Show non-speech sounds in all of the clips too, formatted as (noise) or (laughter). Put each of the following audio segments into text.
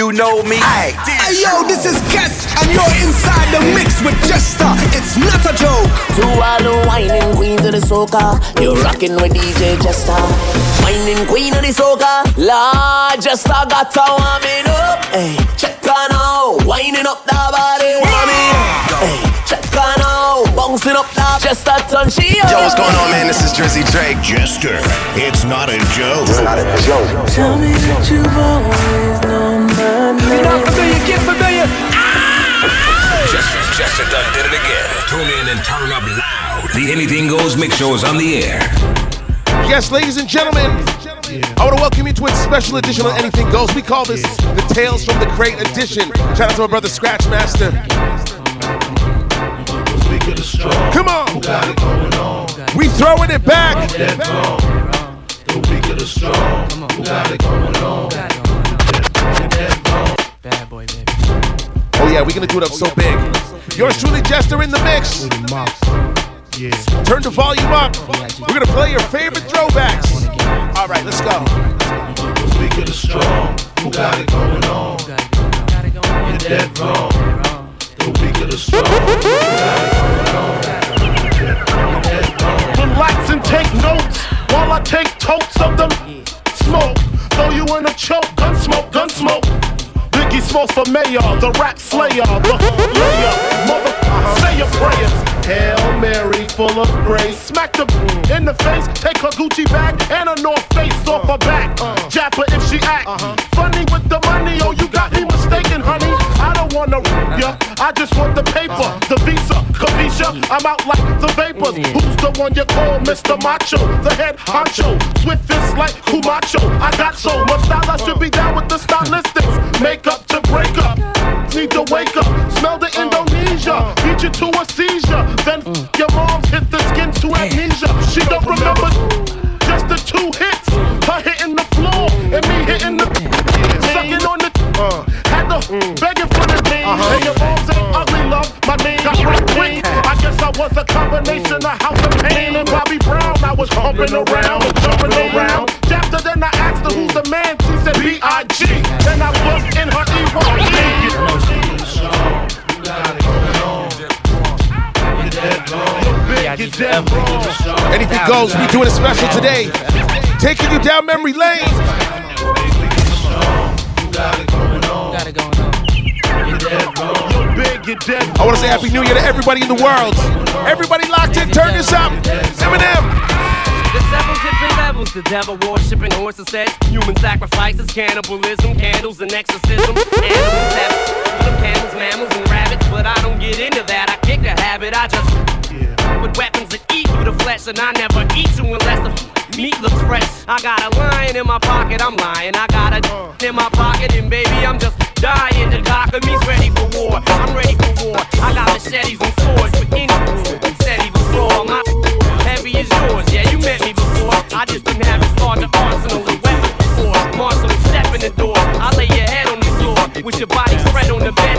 you know me. Hey, hey yo, this is Guess, and you're inside the mix with Jester. It's not a joke. To all the whining queens of the soca, you're rocking with DJ Jester. Whining queen of the soca, La Jester got to warm it up. Hey, check on out, whining up the body, warming. Hey, check on out, bouncing up the just a ton she. Yo, what's going on, man? This is Drizzy Drake. Jester, it's not a joke. It's not a joke. Tell me that you've always known my name. You're not familiar, get familiar. Jester, Jester done did it again. Tune in and turn up loud. The Anything Goes Mix Show is on the air. Yes, ladies and gentlemen, I want to welcome you to a special edition of Anything Goes. We call this the Tales from the Crate edition. Shout out to my brother Scratchmaster. Come on. We throwing it back. Oh yeah, we're gonna do it up so big. Yours truly, Jester in the mix. Turn the volume up. We're gonna play your favorite throwbacks. All right, let's go. The weaker the strong, who got it going on? You're dead wrong. The weaker the strong. Do Relax and take notes while I take totes of them. Smoke, throw you in a choke, gun smoke, gun smoke. Biggie Smalls for mayor, the rap slayer, the layer, mother, say your prayers. Hail Mary, full of grace. Smack the in the face, take her Gucci bag and a North Face off her back. Uh-huh. Jap her if she act uh-huh. funny with the money. Oh, you got me mistaken, honey. Wanna ya, I just want the paper, the visa, capisha. I'm out like the vapors. Mm. Who's the one you call Mr. Macho? The head honcho, swift fist like Camacho. I got so much style, I should be down with the stylistics. Make up to break up, need to wake up. Smell the Indonesia, beat you to a seizure. Then mm. your mom's hit the skin to amnesia. She don't remember just the two hits. Her hitting the floor and me hitting the sucking on the. Uh. Had begging for the mm. My name got. I guess I was a combination of House of Pain and Bobby Brown. I was humping around jumping around. After then I asked her who's the man. She said B.I.G. Then I was in her E1. Anything goes. We doing a special today. Taking you down memory lane. I want to say Happy New Year to everybody in the world. Everybody locked in. Turn this up. Eminem. The devil worshipping horses sex, human sacrifices, cannibalism, candles and exorcism, animals have camels, mammals and rabbits, but I don't get into that. I kick the habit, I just with weapons that eat through the flesh, and I never eat you unless the meat looks fresh. I got a lion in my pocket, I'm lying. I got a in my pocket, and baby, I'm just dying. The cock of me's ready for war. I'm ready for war. I got machetes and swords for any. Said he was. My heavy as yours. Yeah, you met me before. I just have as large an arsenal of weapons before. Marshall, step in the door. I lay your head on the floor with your body spread on the bedspread.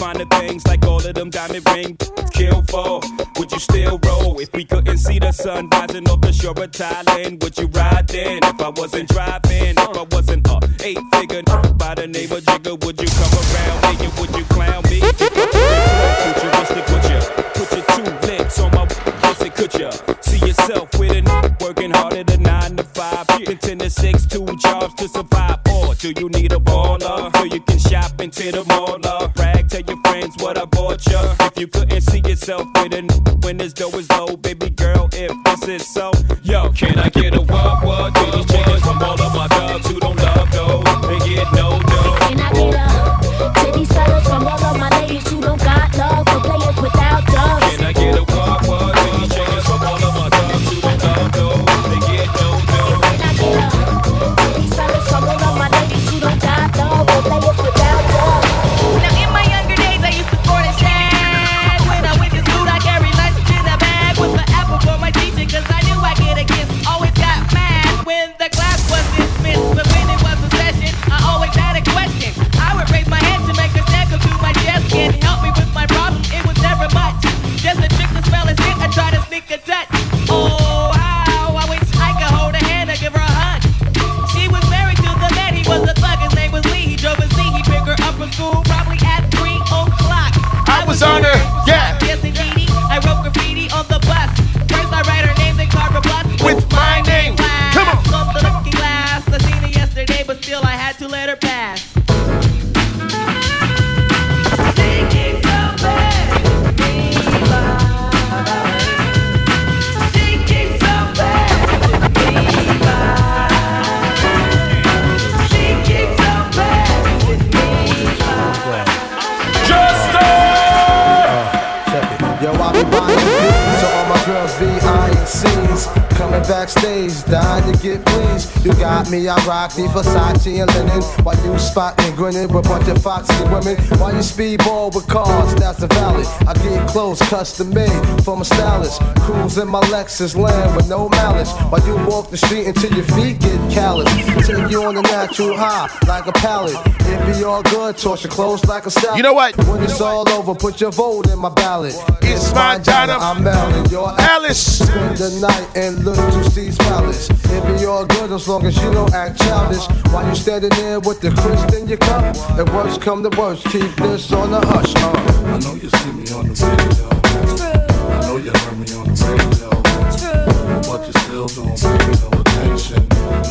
Finer things like all of them diamond ring kill for, would you still roll? If we couldn't see the sun rising off the shore of Thailand, would you ride then? If I wasn't driving, if I wasn't a eight figure uh, by the name of Jigga, would you come around me and would you clown me? Futuristic, would you put your two lips on my pussy? Could you see yourself with a working harder than nine to five, getting ten to six, two jobs to survive? Or do you need a baller so you can to the mall? uh, Brag, tell your friends what I bought you. If you couldn't see yourself with a when this dough is low, baby girl, if this is so, yo, can I get a what what? Backstage, dying to get pleased. You got me, I rock the Versace and linen. While you spotting, grinning with a bunch of foxy women. While you speedball with cars, that's the valley. I get clothes custom made from a stylist. Cruise in my Lexus land with no malice. While you walk the street until your feet get callous. Take you on the natural high like a pallet. It be all good, toss your clothes like a salad. You know what? When it's all over, put your vote in my ballot. It's my China. I'm Melon, your Alice. Spend the night in Little Two Seas Palace. It be all good long as you don't act childish. While you standing there with the crisp in your cup. The worst come to worst, keep this on the hush. Uh. I know you see me on the video. I know you heard me on the radio. But you still don't pay no attention.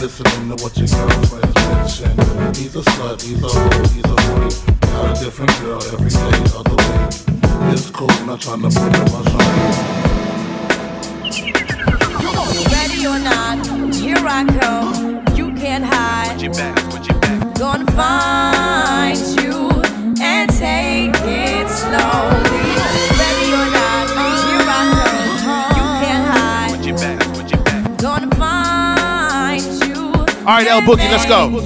Listening to what your girlfriends mention. He's a slut, he's a hoe, he's a freak. Got a different girl every day of the week. It's cool, not trying to put in my Ready or not, here I come. You can't hide. Gonna find you and take it slowly. Ready or not, here I come. You can't hide. Gonna find you. All right, L Boogie, let's go.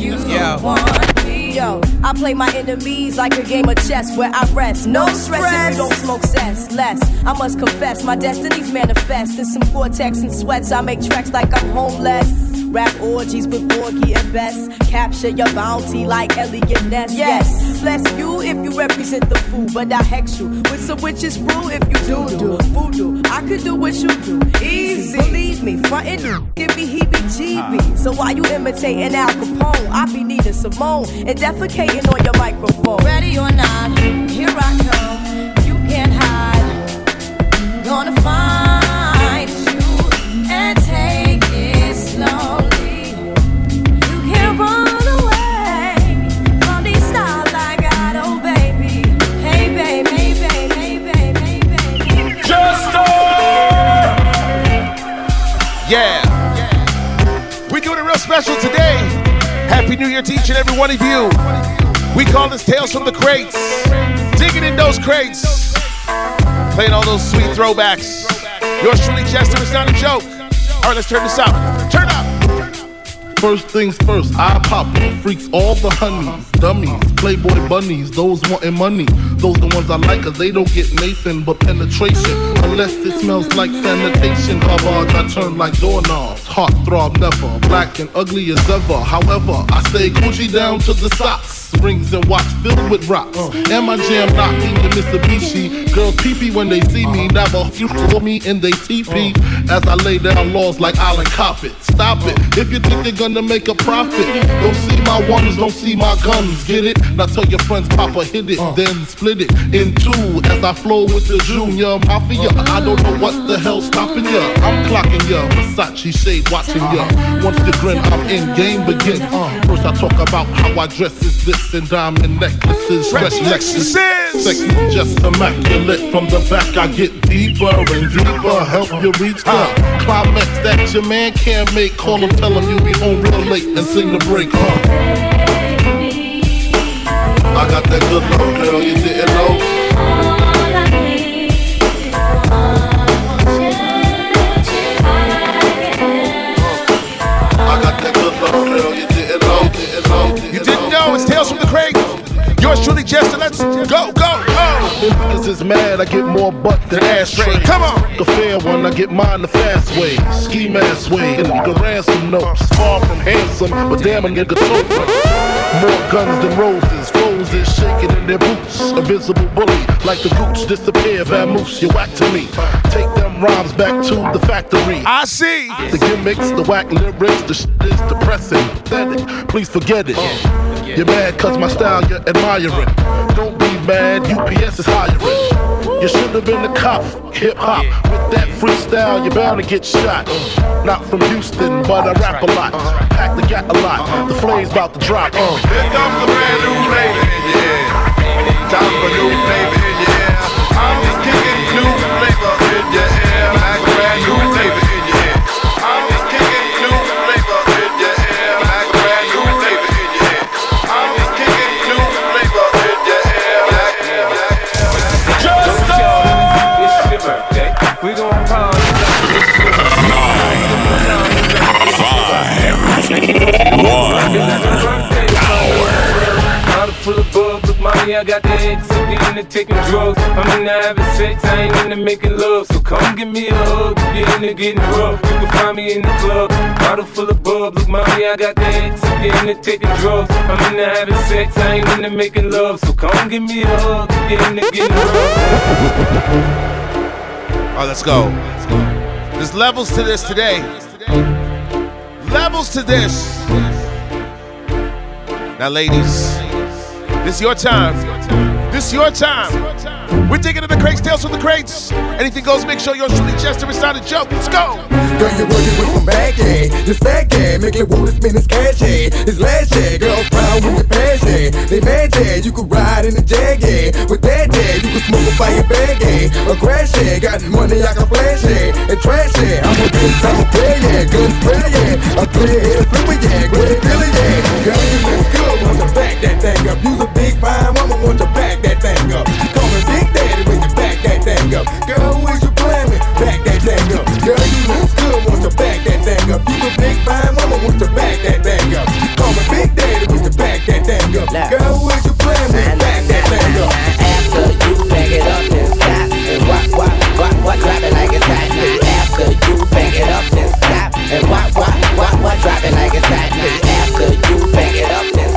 Yo, I play my enemies like a game of chess where I rest. No stress if you don't smoke cess. Less, I must confess, my destinies manifest. In some cortex and sweats, I make tracks like I'm homeless. Rap orgies with Porgy and Bess. Capture your bounty like Eliot Ness. Yes, bless you if you represent the fool, but I hex you with some witches brew if you do do voodoo. I could do what you do, easy. Believe me, frontin' give me heebie-jeebies. So why you imitating Al Capone, I be Nina Simone and defecating on your microphone. Ready or not, here I come. You can't hide. Gonna find you and take it slowly. You can't run away from these stars I got, oh baby. Hey baby, baby, baby, baby. Yeah. We're doing it real special today. Happy New Year to each and every one of you. We call this Tales from the Crates. Digging in those crates. Playing all those sweet throwbacks. Yours truly, Jester, is not a joke. All right, let's turn this up. Turn up. First things first, I pop freaks all the honeys, dummies, playboy bunnies, those wanting money. Those the ones I like cause they don't get Nathan but penetration. Unless it smells like sanitation. Garbage I turn like doorknobs. Heart throb never, black and ugly as ever. However, I stay Gucci down to the socks. Rings and watch filled with rocks. Oh. And my jam knocking the Mitsubishi. Girls pee when they see me. Never you for me in they TP. Oh. As I lay down laws like Island Coppet. Stop it. If you think they're gonna make a profit, don't see my ones, don't see my guns. Get it? Now tell your friends, Papa hit it, oh. then split it in two. As I flow with the Junior Mafia. I don't know what the hell's stopping ya. I'm clocking ya. Versace shade watching ya. Once the grin, I'm in game begin. First I talk about how I dress is this and diamond necklaces, fresh Lexus. Sexy, just immaculate. From the back, I get deeper and deeper. Help you reach the climax that your man can't make. Call him, tell him you'll be home real late and sing the break. Huh? I got that good love, girl, you didn't know. Jester. Let's go, go, go. This is mad, I get more butt than ashtray. Come on. The fair one, I get mine the fast way. Ski mask way, and the ransom notes. Far from handsome, but damn, a nigga so More guns than roses, roses shaking in their boots. A visible bully, like the gooch disappear, vamoose, you whack to me. Take them rhymes back to the factory. I see. The gimmicks, the whack lyrics, the shit is depressing. Pathetic, please forget it. You're mad cause my style you're admiring. Don't be mad, UPS is hiring. You should have been a cop, hip hop. With that freestyle, you're bound to get shot. Not from Houston, but I rap a lot. Pack the gat a lot. The flame's about to drop. Uh. Here comes a brand new flavor ear. Time for new flavor ear. I'm just kicking new flavor in your ear. Like a brand new flavor I got the X, so we into taking drugs. I'm into having sex, I ain't into making love. So come give me a hug, you're into getting rough. You can find me in the club, bottle full of bub. Look, mommy, I got the X, so we into taking drugs. I'm into having sex, I ain't into making love. So come give me a hug, you're into getting rough. All right, let's go. There's levels to this today. Levels to this. Now, ladies, this is your time. This is your time. We're digging in the crates, tales from the crates. Anything goes, make sure yours truly Jester. It's not a joke. Let's go. Girl, you're working with some bad yeah. This fat yeah, make it wanna spin this cash yeah. This last yeah, girls proud with the pass yeah. They mad yeah, you could ride in the jag yeah. With that yeah, you could smoke a fire bag yeah. A crash yeah, got money I can flash yeah. And trash yeah, I'm a big time player spray yeah, a clear head flipper yeah. Great feeling yeah. Girl, you look good, want to back that thing up. Use a big fine woman, want to back that thing up. Call me Big Daddy when you back that thing up. Girl, who is you playing with? Back that thing up. Girl, you look good, want to back that thing up. You a big fine woman, want to back that thing up. Call me Big Daddy when you back that thing up. Girl, who is you playing with? Back that thing up. After you back it up, then stop and walk, walk, walk, walk, drop it like it's hot. Now after you back it up, then stop and walk, walk, walk, walk, drop it like it's hot. Now after you back it up, and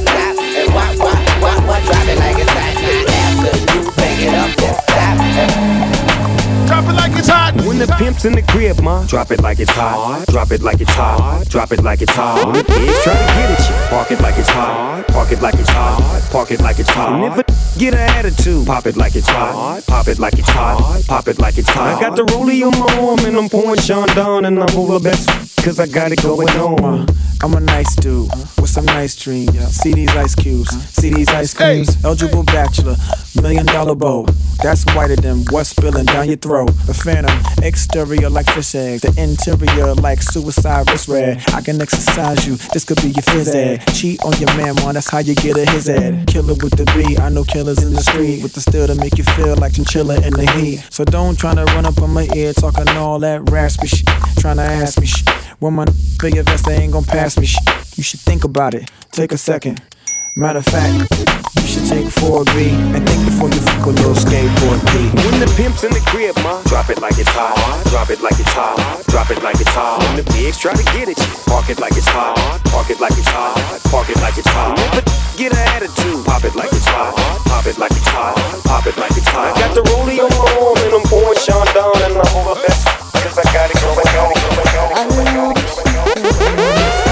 after it up, then stop and Drop it like it's hot. When the pimp's in the crib, ma, drop it like it's hot. Drop it like it's hot. Drop it like it's hot. When the pigs try to get at you, park it like it's hot. Park it like it's hot. Park it like it's hot. And if a get an attitude, pop it like it's hot. Pop it like it's hot. Pop it like it's hot. I got the rollie on my arm and I'm pouring Chandon and I'm over best cause I got it going on. I'm a nice dude with some nice dreams. See these ice cubes, see these ice creams. Eligible bachelor, million dollar bow. That's whiter than what's spilling down your throat. The phantom, exterior like fish eggs, the interior like suicide wrist red. I can exercise you, this could be your phys ed. Cheat on your man, man, that's how you get a his ed. Killer with the B, I know killers in the street with the steel to make you feel like chinchilla in the heat. So don't try to run up on my ear talking all that raspy shit, trying to ask me shit. When my your vest, they ain't gon' pass me shit. You should think about it, take a second. Matter of fact, you should take 4B and think before you fuck a little skateboard B. When the pimp's in the crib, ma, drop it like it's hot. Drop it like it's hot. Drop it like it's hot. When the pigs try to get it, park it like it's hot. Park it like it's hot. Park it like it's hot. A get an attitude, pop it like it's hot. Pop it like it's hot. Pop it like it's hot. I got the rollie on my arm and I'm pouring Chandon and I'm over best cause I got it going, going, going, going, going, going. Can't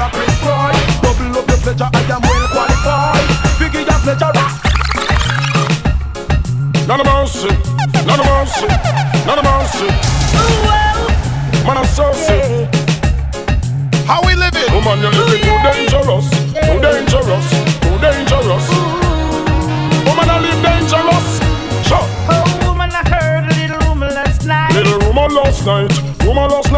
that the cabra. Double up your pleasure, I am well qualified. Figure your pleasure. None of mercy, none of mercy, none of mercy. Man, I'm so sick. How we living? Woman, you're living too dangerous, too dangerous, too dangerous. Woman, I live dangerous. Sure. Oh, woman, I heard a little rumor last night. Little woman last night, woman last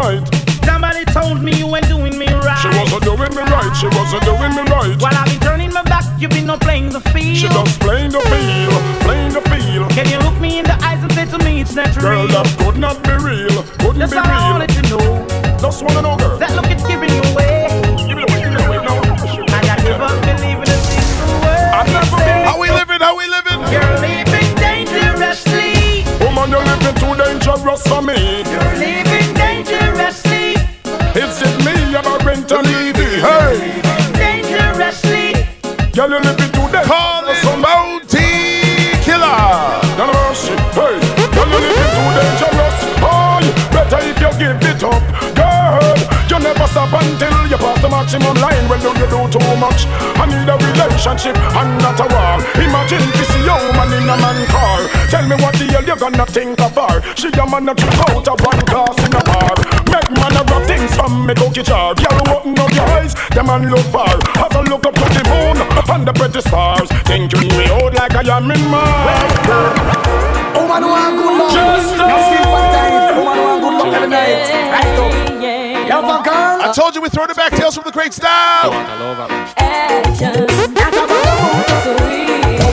she wasn't doing me right. While I've been turning my back, you've been no playing the field. She just playing the field, playing the field. Can you look me in the eyes and say to me it's not Girl, that could not be real, couldn't That's be real. Maximum line when don't you do too much. I need a relationship and not a war. Imagine this woman in a man car. Tell me what the hell you gonna think of her? She a man a trick out of one glass in a bar. Make man a rub things from me cookie jar. Girl, open up your eyes, the man look far. Have a look up to the moon and the pretty stars. Thinking me out like I am in Mars. Woman who want good love. Just No sympathize. Woman who want good love every night. Right up. Yo, fuck girl. I told you we throw the back tails from the great style. Now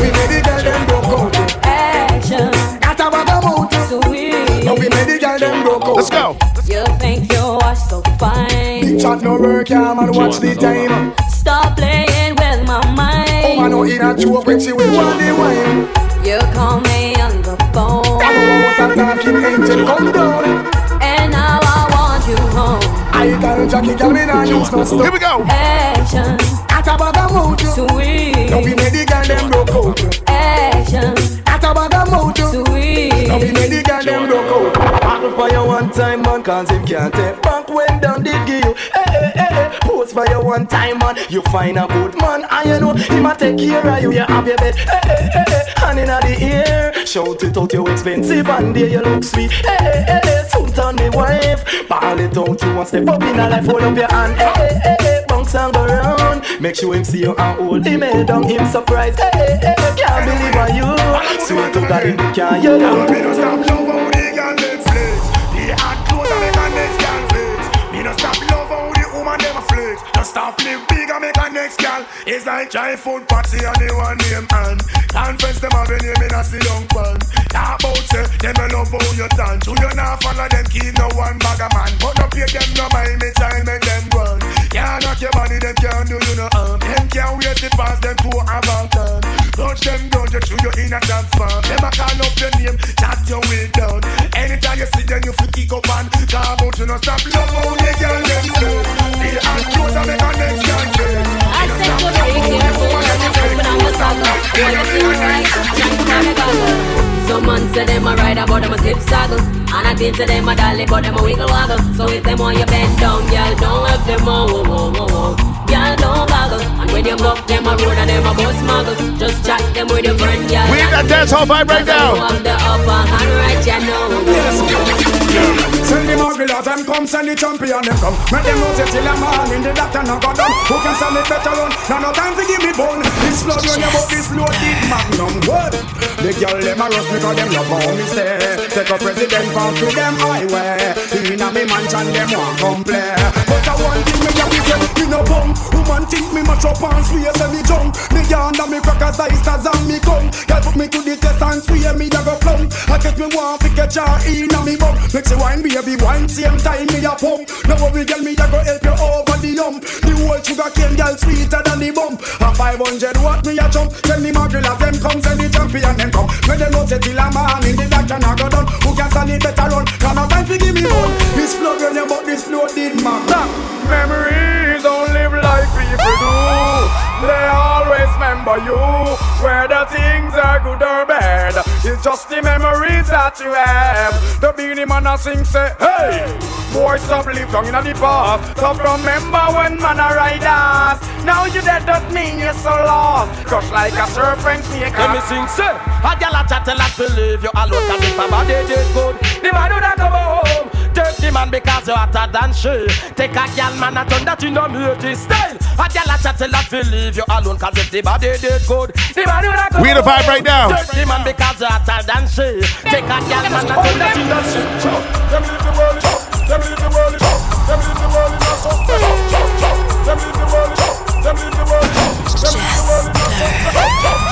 we made the girl them broke out. Got a bag of mouth. Now we made the girl them broke out. Let's go. You think you are so fine. Big chat no work, yeah, man. Watch the time. Stop playing with my mind. Oh, man, no in a joke when she will want the wine. You call me on the phone. What a talking angel, come down. Home. I Jackie, girl, me nah use no stuff. Here we go. Action, Got a bag of mouth. sweet. Now we made the girl them broke out. Action, Got a bag of mouth. sweet. Now we made the girl them broke out. Handle for you one time, man, cause him can't take back when down did give you. Eh, eh, eh, hey, hey, hey, hey. Pose for you one time, man. You find a good man, and you know him a take care of you. You have your bed. Hey, hey, hey, hey. Hand in the ear. Shout it out, you expensive, and there you look sweet. Hey, hey, hey, hey. Soon turn me wife. Ball it out, you want step up in a life, hold up your hand. Hey, hey, hey, hey. Bounce and go round. Make sure him see you and hold him head down, him surprised. Hey, hey, hey. Can't believe on you. Swear to God, him can't you. Me no stop love how the girl them flex. The hot clothes and a next girl flex. Me no stop love how the woman them flex. Just stop live next girl. It's like giant food party and the one name and conference them have a name in a see young man. Talk about say them a love how you dance. Who you not follow them keep no one bag of man. But no pay them no mind me child make them run. Can't knock your body them can't do you no harm. Them can't wait it past them to a turn. Touch them down, you through you in a dance farm. Them a call up your name, chat your way down. Anytime you see them, you feel kick up and talk about you no stop love how they girl them say. The hot clothes and make a next girl say. I said good be careful when you open on the saga. You feel right, try to make Some man say them a ride about them a slip saddle And I think to them a dolly but them a wiggle waggle So if them want you bend down, girl don't have them a whoa whoa whoa whoa Girl don't goggle And when you buck them a road and them a bus muggle Just them with your friend, girl We in that dance hall vibe right now. Have the upper hand right, you know Send the Margulas, them come, send the champion, them come. Make them know say till a man in the doctor no go down. Who can sell it better run? Now no time to give me bone. This flood run about this loaded magnum wood. The girl them a rush because them love how me say. Take a president pass to them highway. In a me mansion them want come play. But I one thing me have to say, me no bum. Woman think me match up and swear say me jump. Me yonder me crackers ice as and me come. Girl put me to the test and swear me da go flum. I catch me want to catch her in a me bum. Make she wine baby wine same time me a pump. Now worry girl me a go help you over the hump. The whole sugar cane girl sweeter than the bump. A 500 watt me a jump. Tell me my girl as them come send the champion them come. When them know say till a man in the doctor not go done. Who can stand it better run? Can no time to give me one. This flood when you but this flood did man. Memories don't live like people do. They always remember you, whether things are good or bad. It's just the memories that you have. The Beenie Man a sing say, hey, boy stop live long in the past. Stop remember when man a ride us. Now you dead don't mean you're so lost. Crush like a serpent snake. Let me sing, say A gal a chat a lot to leave you alone Cause if a body did good The man would not come home Take the man because you hotter than she. Take a gal man a turn that you know me his style. A gal a chat a lot to leave you alone Cause if the body did good The man would not come We in the vibe right now. Take the man because you hotter than she. Take a gal man a turn that you know she Them leave the world, them leave the world, them leave the world in a suspense. Them leave the world, them leave the world, them leave the world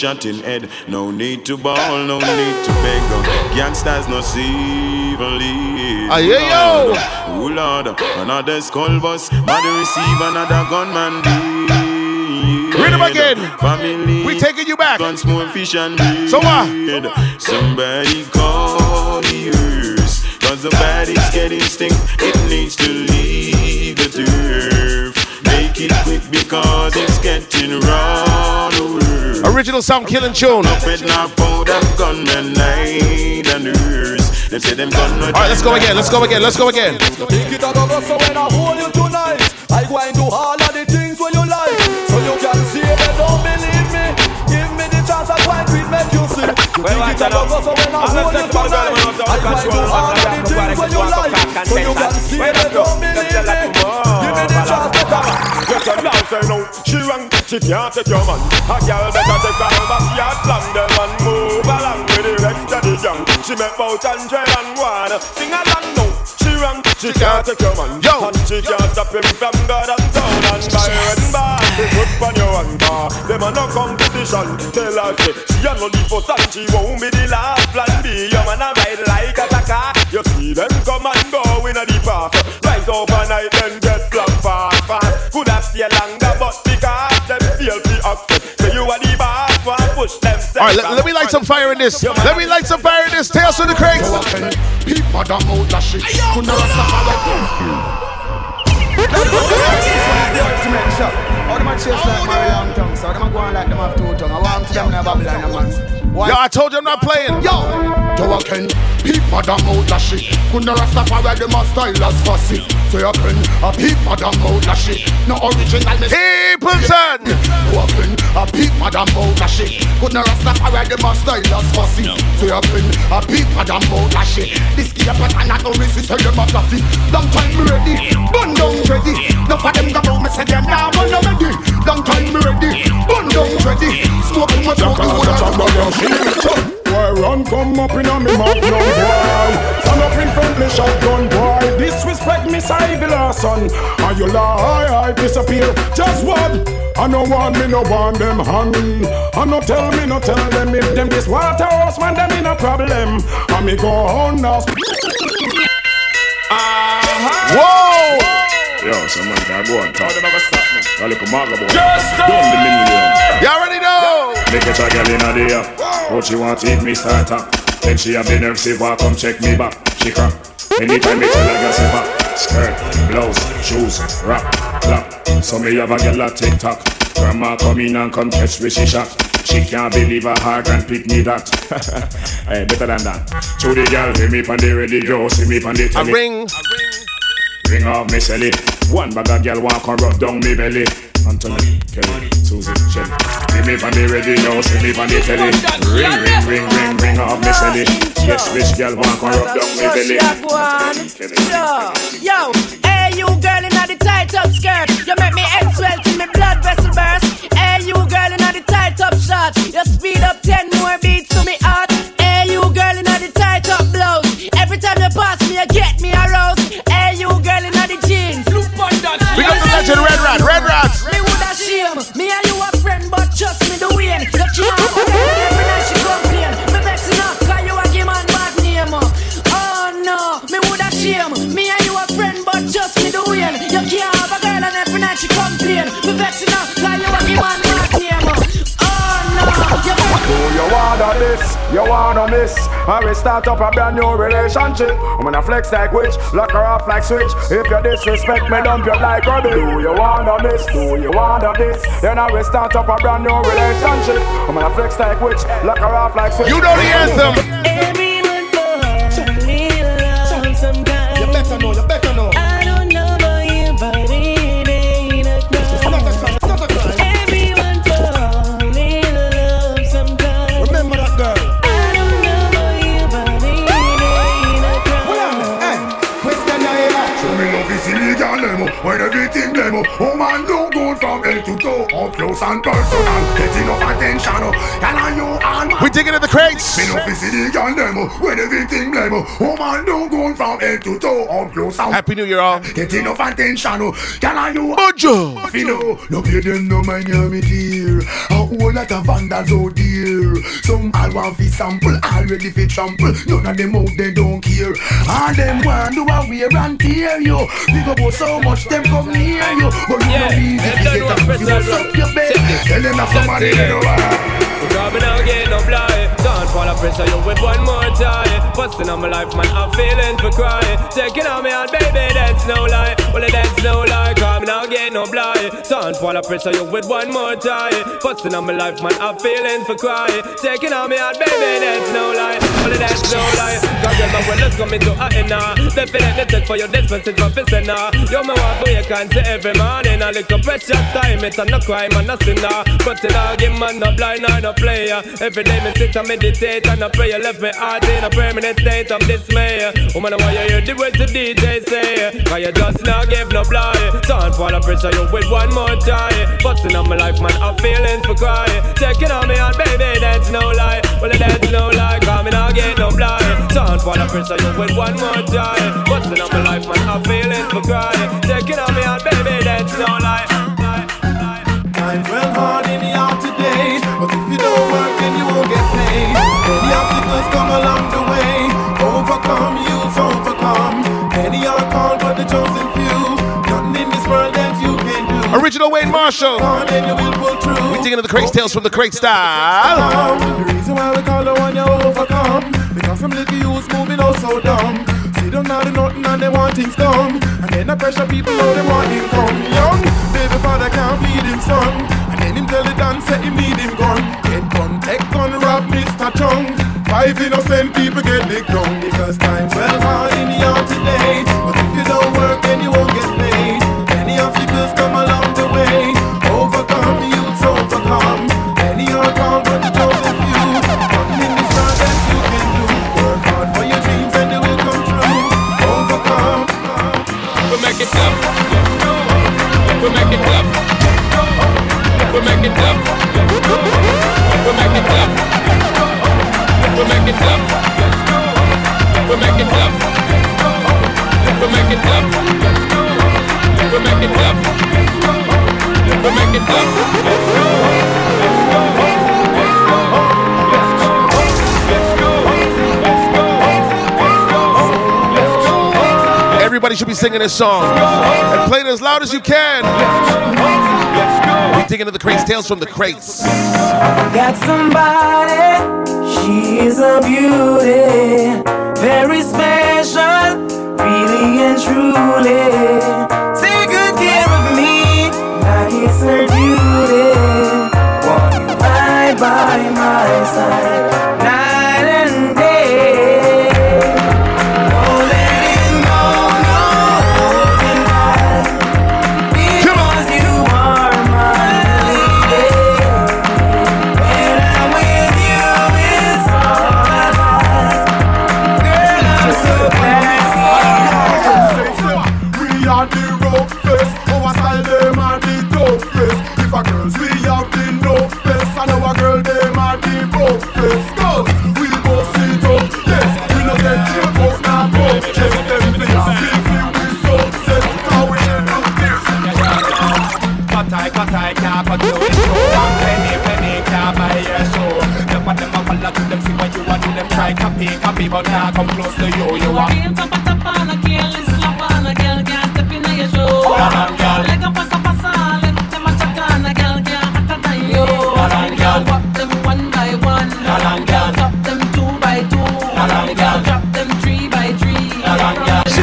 shot in head. No need to ball, no need to beg. Gangsters no even lead. Aye, aye, yo. Oh Lord, another skull bus. Mother receive another gunman deed. Read 'em again. Family. We taking you back. Guns, more fish and So what? Somebody call the earth. Cause the body's getting stink. It needs to leave the turf. Make it quick because it's getting world. Original sound killing tune. Up with now powder gunmen night and nurse. They say them gun no All right, let's go again. Let's go again. Let's go again. Think it a go go so when I hold you tonight I go and do all of the things when you like So you can see they don't believe me Give me the chance I go and treat make you see You it a go go so when I hold you tonight I go and do all of the things when you like So you can see they don't believe me Give me the chance to come Yes, I'm now say. She rang, she can't take your man. A girl better take her over the yard slam them and move along with the rest of the young. She make bout hundred and one. Sing along now. She rang, she can't take your man. Yo, and she can't stop him from God and town and by and bar. They put on your hand bar. Them a no competition. Tell her say she a no leave for and she won't be the last plan B. Your man a ride like a car. You see them come and go in a deep path. Rise overnight then get flop All right, let, let me light some fire in this. Let me light some fire in this. Tales from the crates. People don't know that shit. Kuna The ultimate shot. All them a chase like Mario Long tongue, so them a go on like them have two tongue. I want them in a Babylon, man. Yo, I told you I'm not playing. Yo, Joe again. People don't know that shit. Kuna Rastafari them a style as fussy. So you can a people don't know that shit. No original me. Peopleton. Open a people don't know that shit. Kuna Rastafari them a style as fussy. So you can a people don't know that shit. This kid a pattern and no resist tell them a coffee. Long time me ready, bun down ready. No for them go out me say them now run ready. Long time me ready, bun down ready. Smoke my smoke the whole Boy, run, come up in a me mouth, no boy. Stand up in front me shotgun, boy. Disrespect me, Ivy Lawson. And you lie, I disappear. Just what? I no want me, no want them hang. I no tell me, no tell them if them this water house, man, them in a problem. And me go on now. Whoa! Yo, someone can go on top. I look a maga boy. Just Done the million. You already know. Make a girl in a day. What she want eat me start up. Then she have the nerve say, "Why come check me back?" She crack. Anytime me tell her girl say back. Skirt, blouse, shoes, rap, clap. So me have a girl a tick tock. Grandma come in and come catch me she shot. She can't believe her heart and pick me that. (laughs) hey, better than that. To the girl, see me on the radio, see me on the A telly. ring. Ring off me celly. One bag of girl want come rub down me belly. Anthony, Kelly, Susie, Shelly. See me on the radio, see me on the telly. Ring, ring, ring, ring, ring off me celly. Yes, which girl want come rub down me belly. Yo, yo, hey you girl in the tight up skirt, you make me head swell till me blood vessel burst. Hey you girl in the tight up shorts, you speed up ten more beats to me Red Rat. Red Rat. You wanna this? You wanna miss? I will start up a brand new relationship. I'm gonna flex like witch, lock her off like switch. If you disrespect me, dump you like rubbish. Do you wanna miss? Do you wanna this? Then I will start up a brand new relationship. I'm gonna flex like witch, lock her off like switch. You know the anthem. You better know, you better crime. Show me close and personal. Get enough attention, can I you and We digging in the crates. Me no fi see the girl them when everything blame. Oh man, don't go from head to toe, up close and Happy New Year, all. Get enough attention, can I you Mojo. Fino, no pay them no mind hear me dear. A whole lot of vandals out there. Some all want fi sample, already fi trample. None of them out they don't care. All them want do a wear and tear you. Big up so much them come near you, but you Yeah, know easy them get up. You must up your bed. Tell them that somebody they know Cause me now get no blind. Don't fall a pressure you with one more time. Busting on my life man I'm feeling for crying. Taking on me out baby that's no lie Well that's no lie Cause me now get no blind. Don't fall a pressure you with one more time. Busting on my life man I'm feeling for crying Taking on me out baby that's no lie. Well it that's no lie Cause you're my wellness coming to a end now Definitely take for your message for fissing now You're my wife who you can see every morning. A little precious time it's a no crime a sinner But it all give man no blind or no player. Every day me sit and meditate and I pray. You Left me heart in a permanent state of dismay. Woman why you hear the words the DJ say. Cause you just not give no blind Don't fall a pressure you with one more try Busting on my life man I'm feeling for cry. Taking on me heart baby that's no lie. Well that's no lie Cause me not get no blind Don't fall a pressure you with one more try Busting on my life man I'm feeling for cry. Taking on me heart baby that's no lie. Times well hard in the out today, but if you don't Original Wayne Marshall. Then you will pull. We digging in the crates tales from the crate style. The reason why we call the one you overcome Because some little youths moving oh so dumb See them now they nothing and they want things come And then the pressure people know they want income Young baby father can't feed him son And then him tell the dance say him need him gun Get gun, take gun, rob Mr. Chung Five innocent people get licked down Because time's well hard make it. We make it. Everybody should be singing this song. And play it as loud as you can. We digging into the crates tales from the crates. Got somebody, she's a beauty, very special, really and truly. By my side, Cut I, cut I, can't cut you in two One penny, penny, can't buy your show Enough of them a follow to them, see what you want to them Try copy, copy, but now come close to you You are real top of top on a girl is slap on a girl can't step in your. Hold on, girl. Like a pasa pasa, let them a check on a girl can't hotter than you. On, girl. Pop them one by one. On, girl. Drop them two by two. On, girl.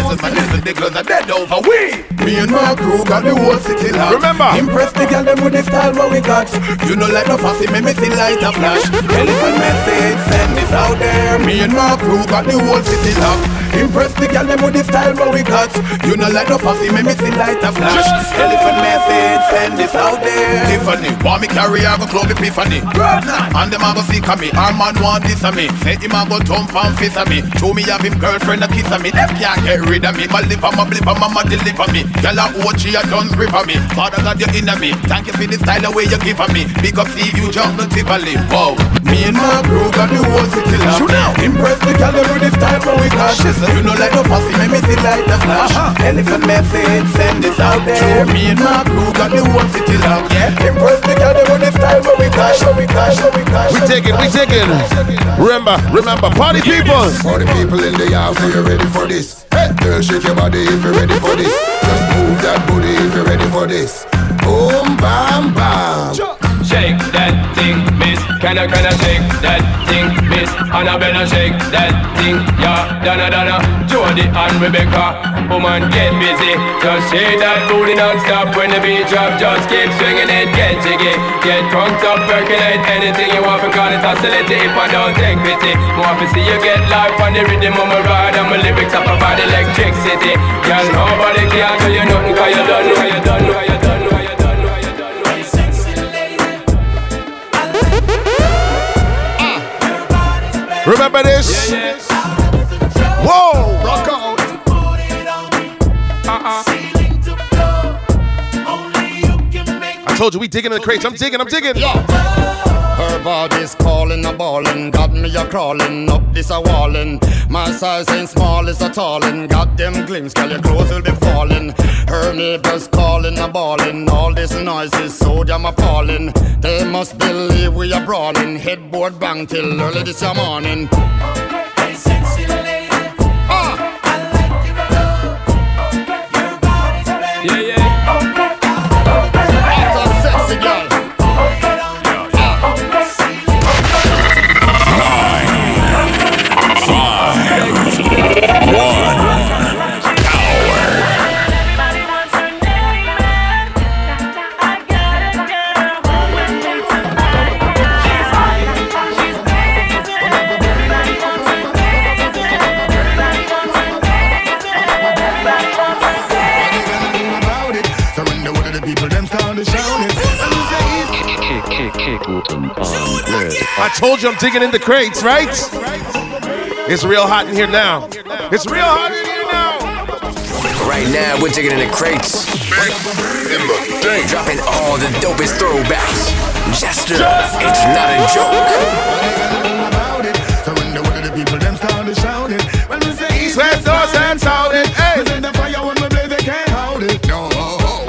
Shizzle man, listen, the girls are dead over we. Me and my crew got the whole city locked. Remember. Impress the girl them with the style what we got. You know like no fussy, make me see light a flash. Elephant message, send this out there. Me and my crew got the whole city locked. Impress the girl them with the style what we got. You know like no fussy, make me see light a flash. Elephant message, send this out there. Tiffany, want me carry I go club epiphany. And them a go see me. Our man want this of me. Say him a go thump and fist of me. Show me have him girlfriend a kiss of me. Them can't get rid under me. My liver, my liver, mama deliver me. Girl, I watch you, done river me. Father God, you inner me. Thank you for the style the way you give for me. Big up, see you, jump, no Tivoli. Wow. Me and my crew got the whole city locked. Shoot now. Impress the girl with this type of we got. You know like no fussy, make me see like the flash. Elephant message, send this out there. Me and my crew got the whole city locked. Yeah. Impress the girl with this type of we got. Show we got, show we got. We take it, we take it. Remember, remember, party people. All the people in the house, are you ready for this? Girl, shake your body if you're ready for this. Just move that booty if you're ready for this. Boom, bam, bam. Shake that thing, miss. Can I, can I shake that thing, miss? Annabella, shake that thing, yeah. Donna, Donna, Jody and Rebecca. Woman, get busy. Just shake that booty non-stop when the beat drop. Just keep swinging it, get jiggy. Get drunk up, percolate anything you want. Call it hostility if I don't take pity. Want to see you get life on the rhythm of my ride. And my lyrics up about electricity. Girl, nobody can tell you nothing cause you done, cause you done, cause you done, Remember this? Whoa! Rock out. I told you we digging in the crates. I'm digging, I'm digging. Her body's calling, a ballin', got me a crawling up this a wallin'. My size ain't small, it's a tallin', got them glimpse, girl your clothes will be falling. Her neighbors calling, a ballin', all this noise is so damn appalling. They must believe we are brawling, headboard bang till early this morning. I told you I'm digging in the crates, right? It's real hot in here now. It's real hot in here now. Right now, we're digging in the crates. Dropping all the dopest throwbacks. Jester, it's not a joke. What are they can't hold it. No.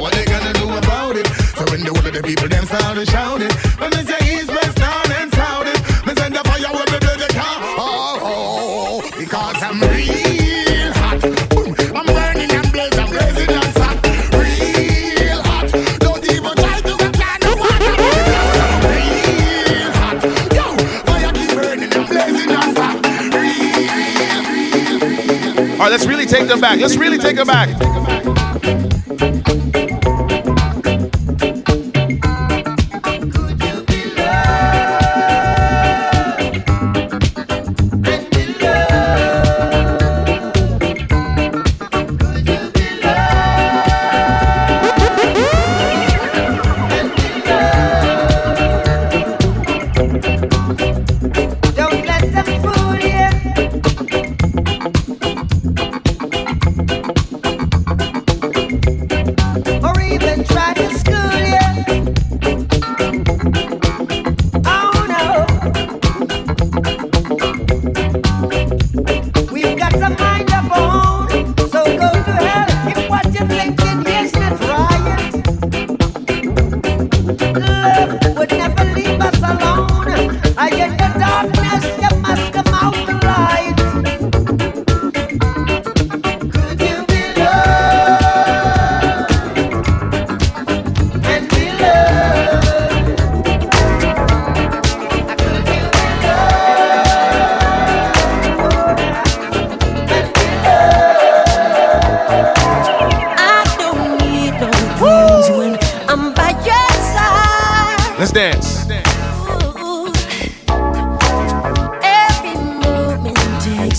What they gonna do about it. So when the word of the people them back. Let's really take them back.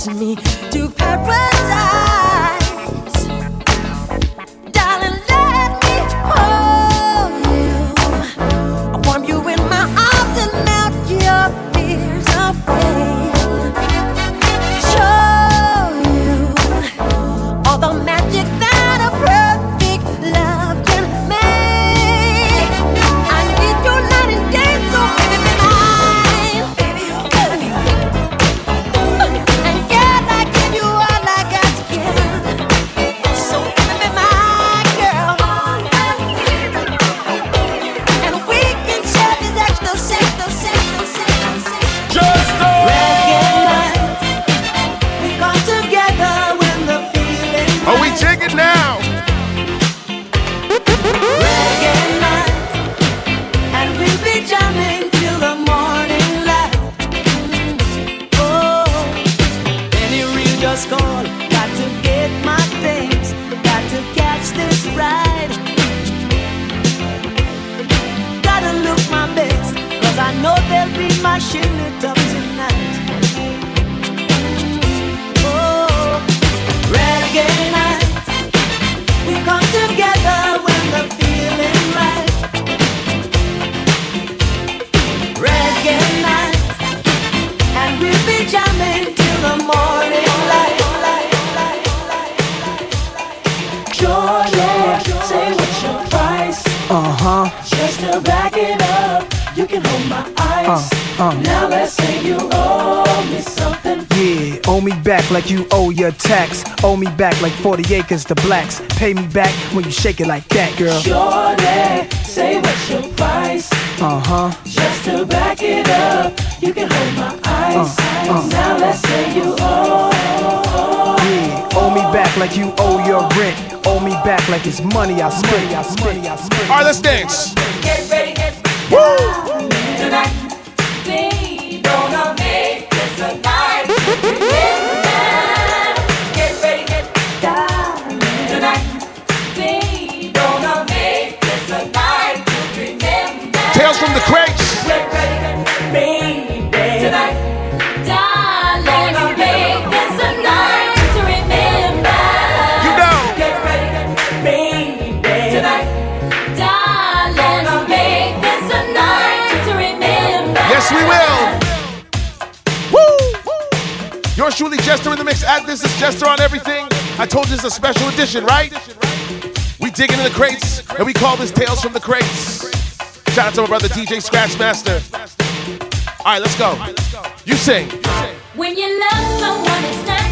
Me to paradise. Back like 40 acres to blacks. Pay me back when you shake it like that, girl. Shorty, say what's your price? Uh huh. Just to back it up, you can hold my eyes. uh. Now let's say you owe. Yeah, owe me back like you owe your rent. Owe me back like it's money I spent. I spent. I spent. All right, let's dance. Get ready, get ready. Woo! Tonight, night to remember. Yes, we will. Woo! Truly, Jester in the mix. Add this is Jester on everything. I told you it's a special edition, right? We dig into the crates and we call this Tales from the Crates. Shout out to my brother DJ Scratchmaster. All right, let's go. You sing. When you love someone, it's not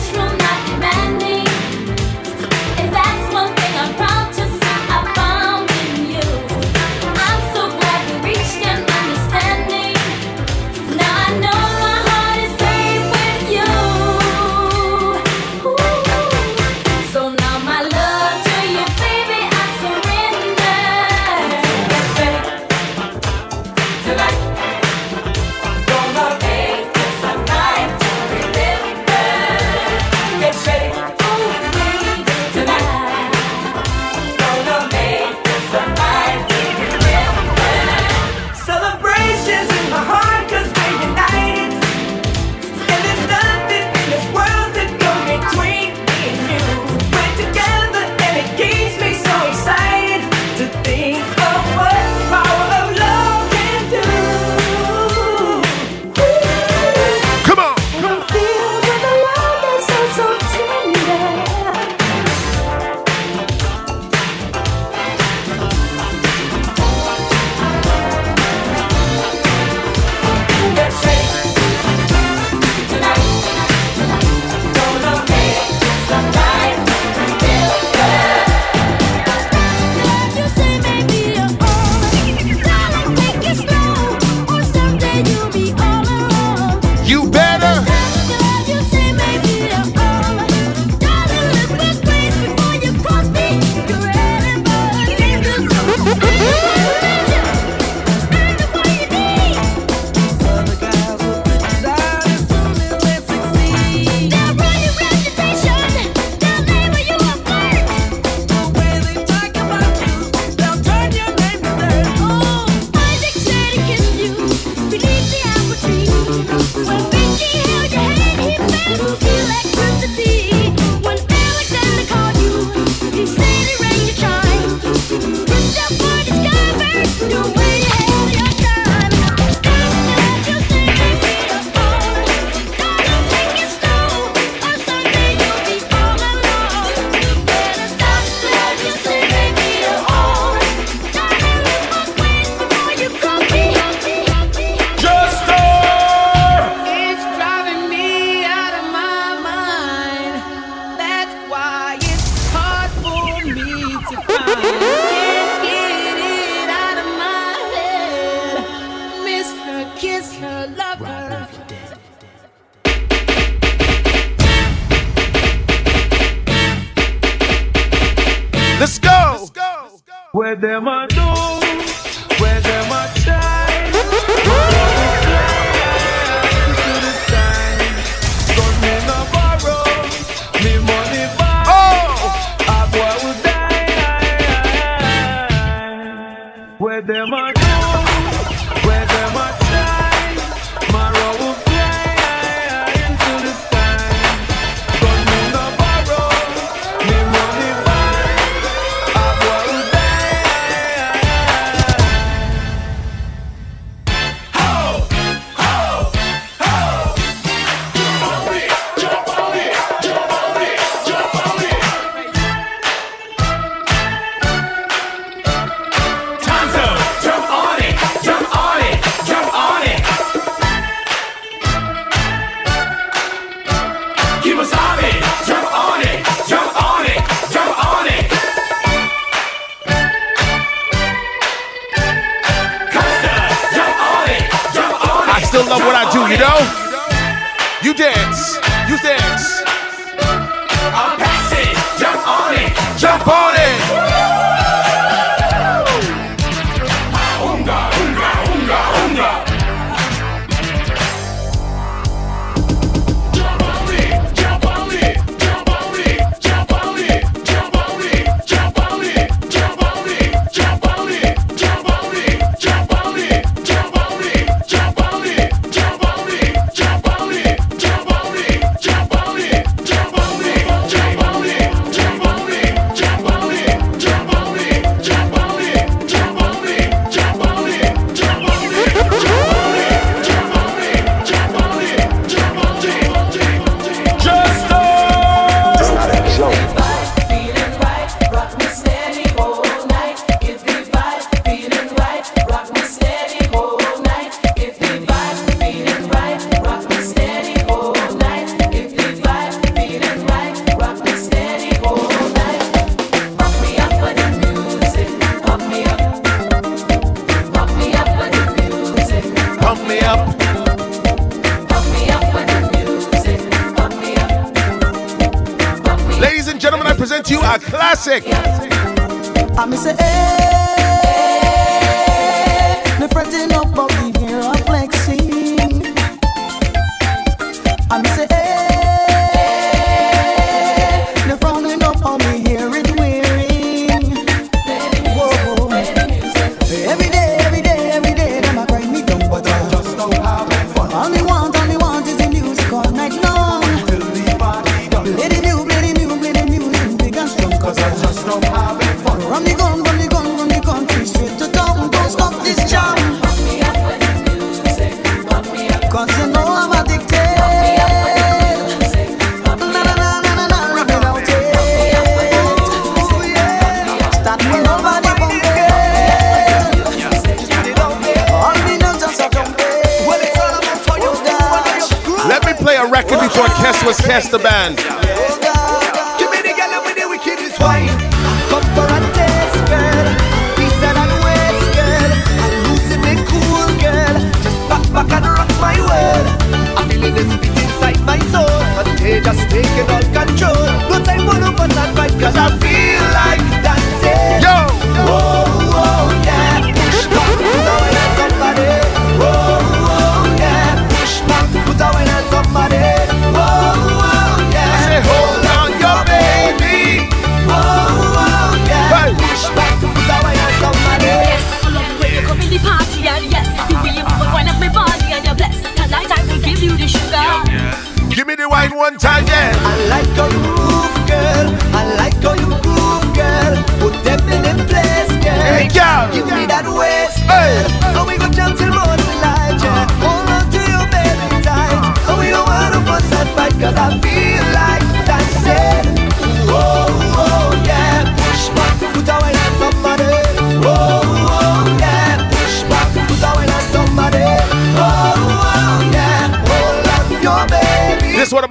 with them on.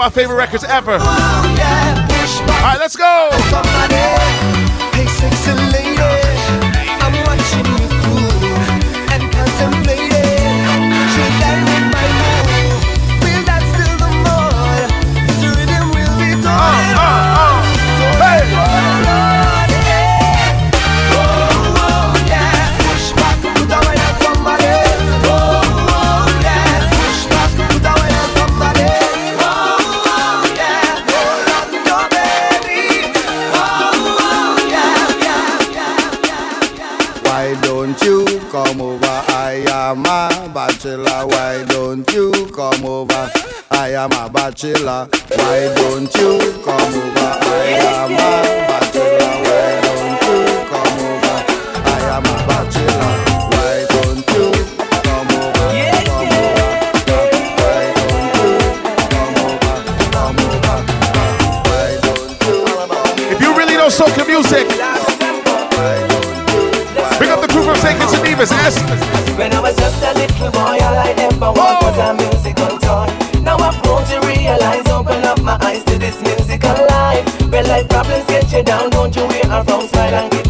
My favorite records ever. Whoa, yeah. bachelor. Why don't you come over? I am a bachelor. Why don't you come over? I am a bachelor. Why don't you come over? Come over. Come over. Why don't you come over? Come over. Why don't you come over? If you really don't soak your music, bring up the crew from St. Kitts and Nevis. sit down, don't you wait her from silent.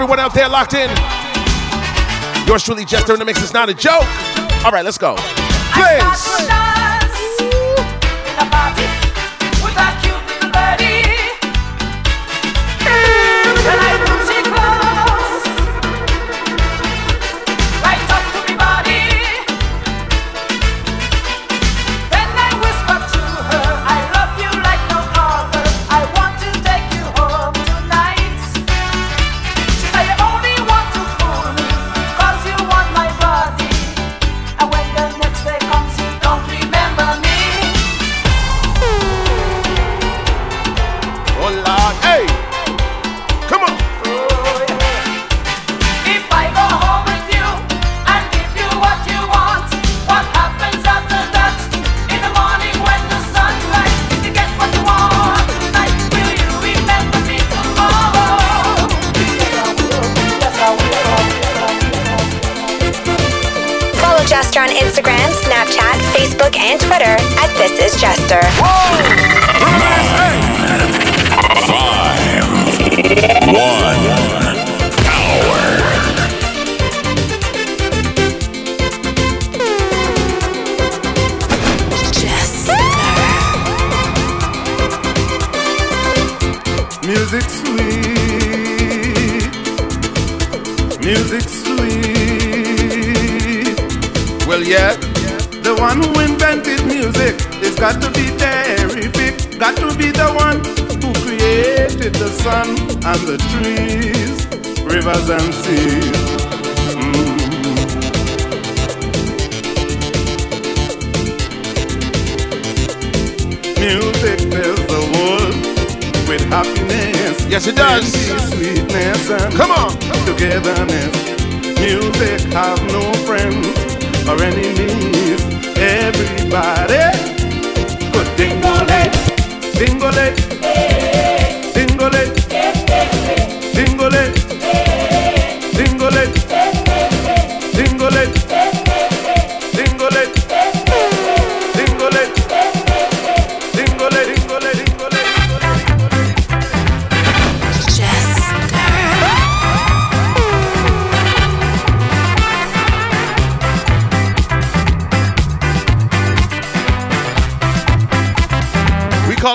everyone out there locked in. Yours truly, Jester in the mix. It's not a joke. All right, let's go. Please.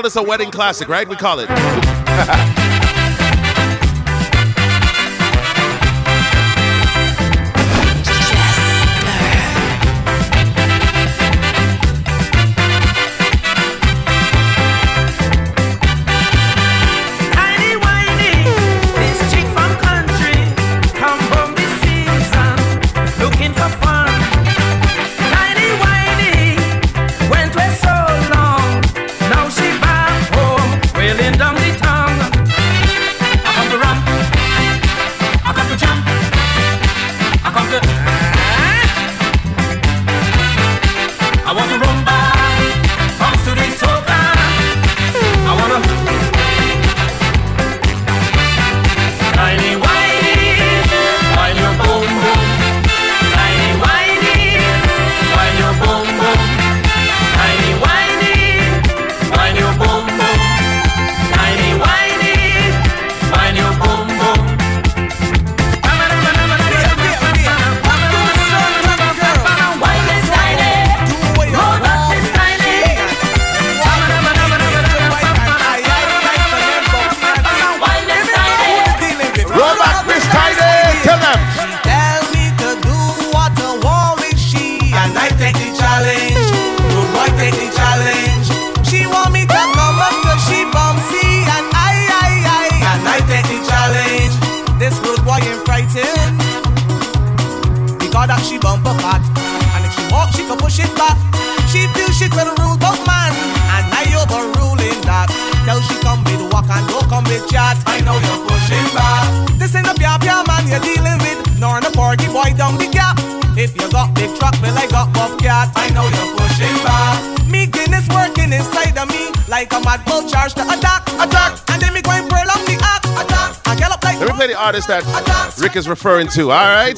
It's a wedding classic, right? We call it. (laughs) chat. I know you're pushing back. This ain't a pia pia man you're dealing with, nor a porky boy down the gap. If you got big truck, well I got buff cat. I know you're pushing back. Me Guinness working inside of me like a mad bull charge to attack, attack, and then me going pearl up the act, attack. I get up like Let me play the artist that Rick is referring to, all right?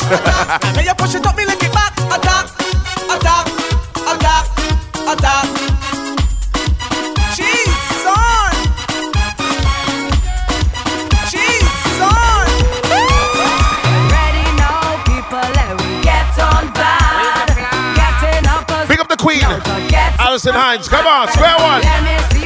Hinds. Come on, square one.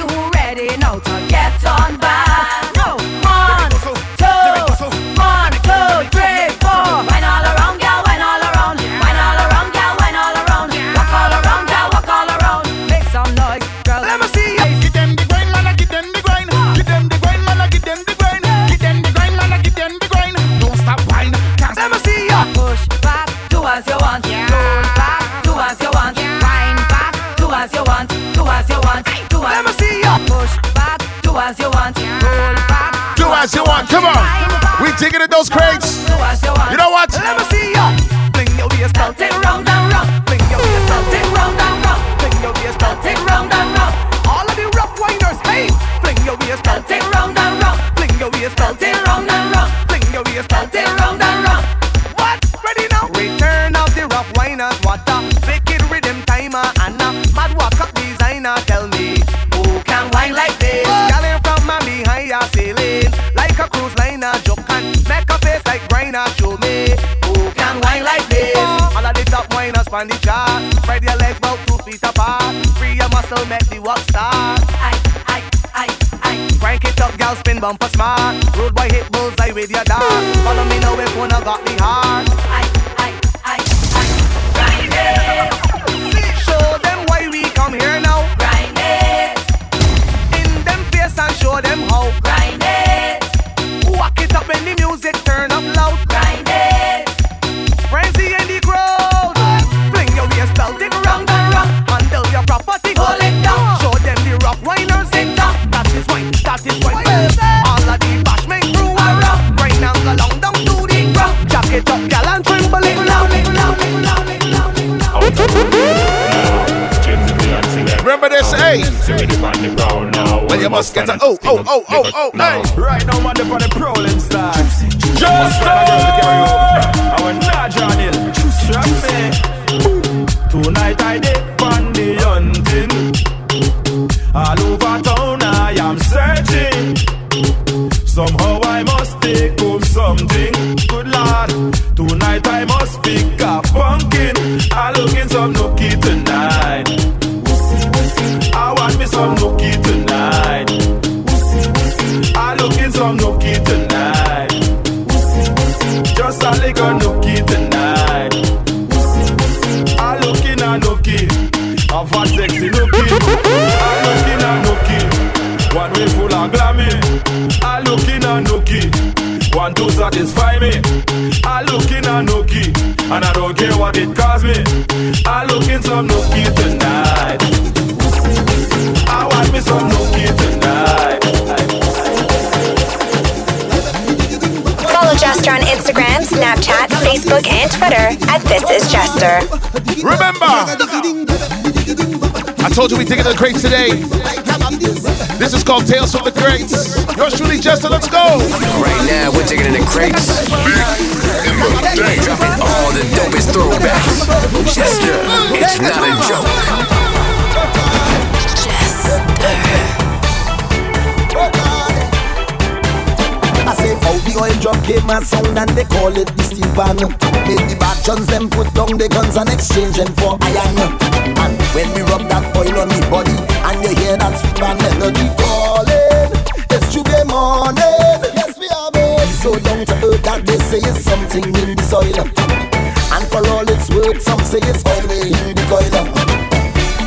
On the chart, spread your legs about two feet apart, free your muscle, make the walk start. I, I, I, I. Crank it up, gal, spin bumper smart. Road boy hit bullseye with your dart. Follow me now if one got the heart. I, hey. Well, you must get a oh, oh, oh, oh, oh, hey. Right now, man, up on the prowling style. Just I went not John Hill. Trust me. Tonight I did on the hunting. All over town I am searching. Somehow I must take home something. Good lord. Tonight I must pick a pumpkin. I looking some nookie tonight. Some nookie tonight. I looking some nookie tonight. Just a little nookie tonight. I looking a nookie. A fat sexy nookie. I looking a nookie. One way full of glammy. I looking a nookie. One to satisfy me. I looking a nookie. And I don't care what it cost me. I looking some nookie tonight. I want me some nookie tonight. Follow Jester on Instagram, Snapchat, Facebook, and Twitter at This Is Jester. Remember, I told you we digging the crates today. This is called Tales from the Crates. Yours truly, Jester. Let's go. Right now, we're digging in the crates. Dropping all the dopest throwbacks. Jester, it's not a joke. I say how the oil drum came a sound and they call it the steel pan. Make the bad chums them put down the guns and exchange them for iron. And when we rub that oil on the body and you hear that man melody calling, it's J'ouvert morning. Yes, we are made so down to earth that they say it's something in the soil. And for all it's worth, some say it's oil in the coil.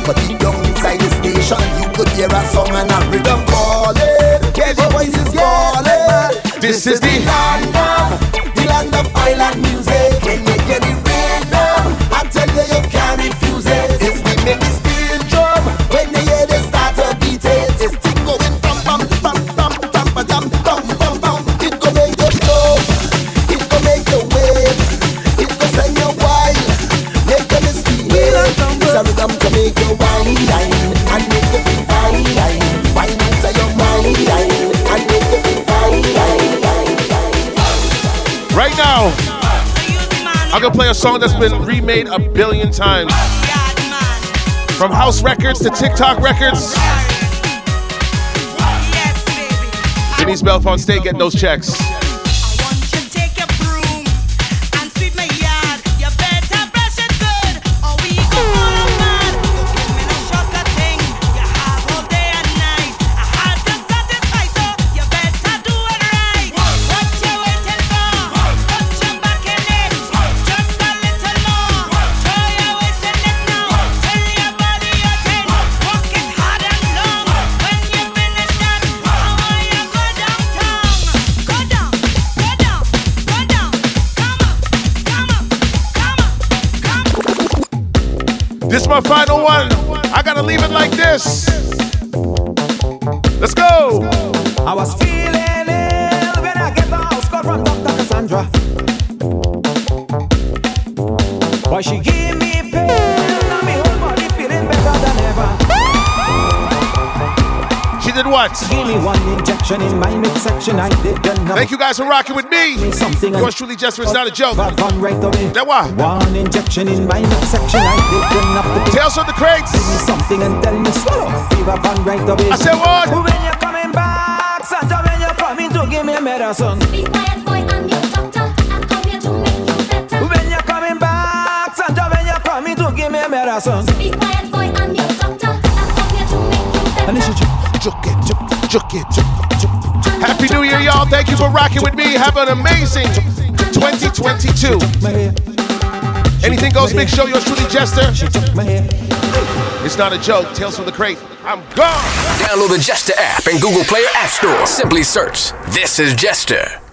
But deep down hear a song and a rhythm calling. Yeah, the voices calling. This is the land right now, I'm gonna play a song that's been remade a billion times. From house records to TikTok records. Denise Belfon State getting those checks. It She what? Give me one injection in my midsection, I did enough. Thank you guys for rocking with me. Something Yours truly, Jester. It's not a joke. Run right away. That why? One injection in my midsection, I did enough. Tales from the crates. Give me something and tell me swallow. Fever run right away. I said what? When you're coming back, Santa, when you're coming to give me a medicine. Be quiet, boy, I'm your doctor. I'm coming to make you better. When you're coming back, Santa, when you're coming to give me a medicine. Be quiet, it. Happy New Year, y'all. Thank you for rocking with me. Have an amazing 2022. Anything goes, Big Show. Yours truly, Jester. It's not a joke. Tales from the crate. I'm gone. Download the Jester app in Google Play or App Store. Simply search This is Jester.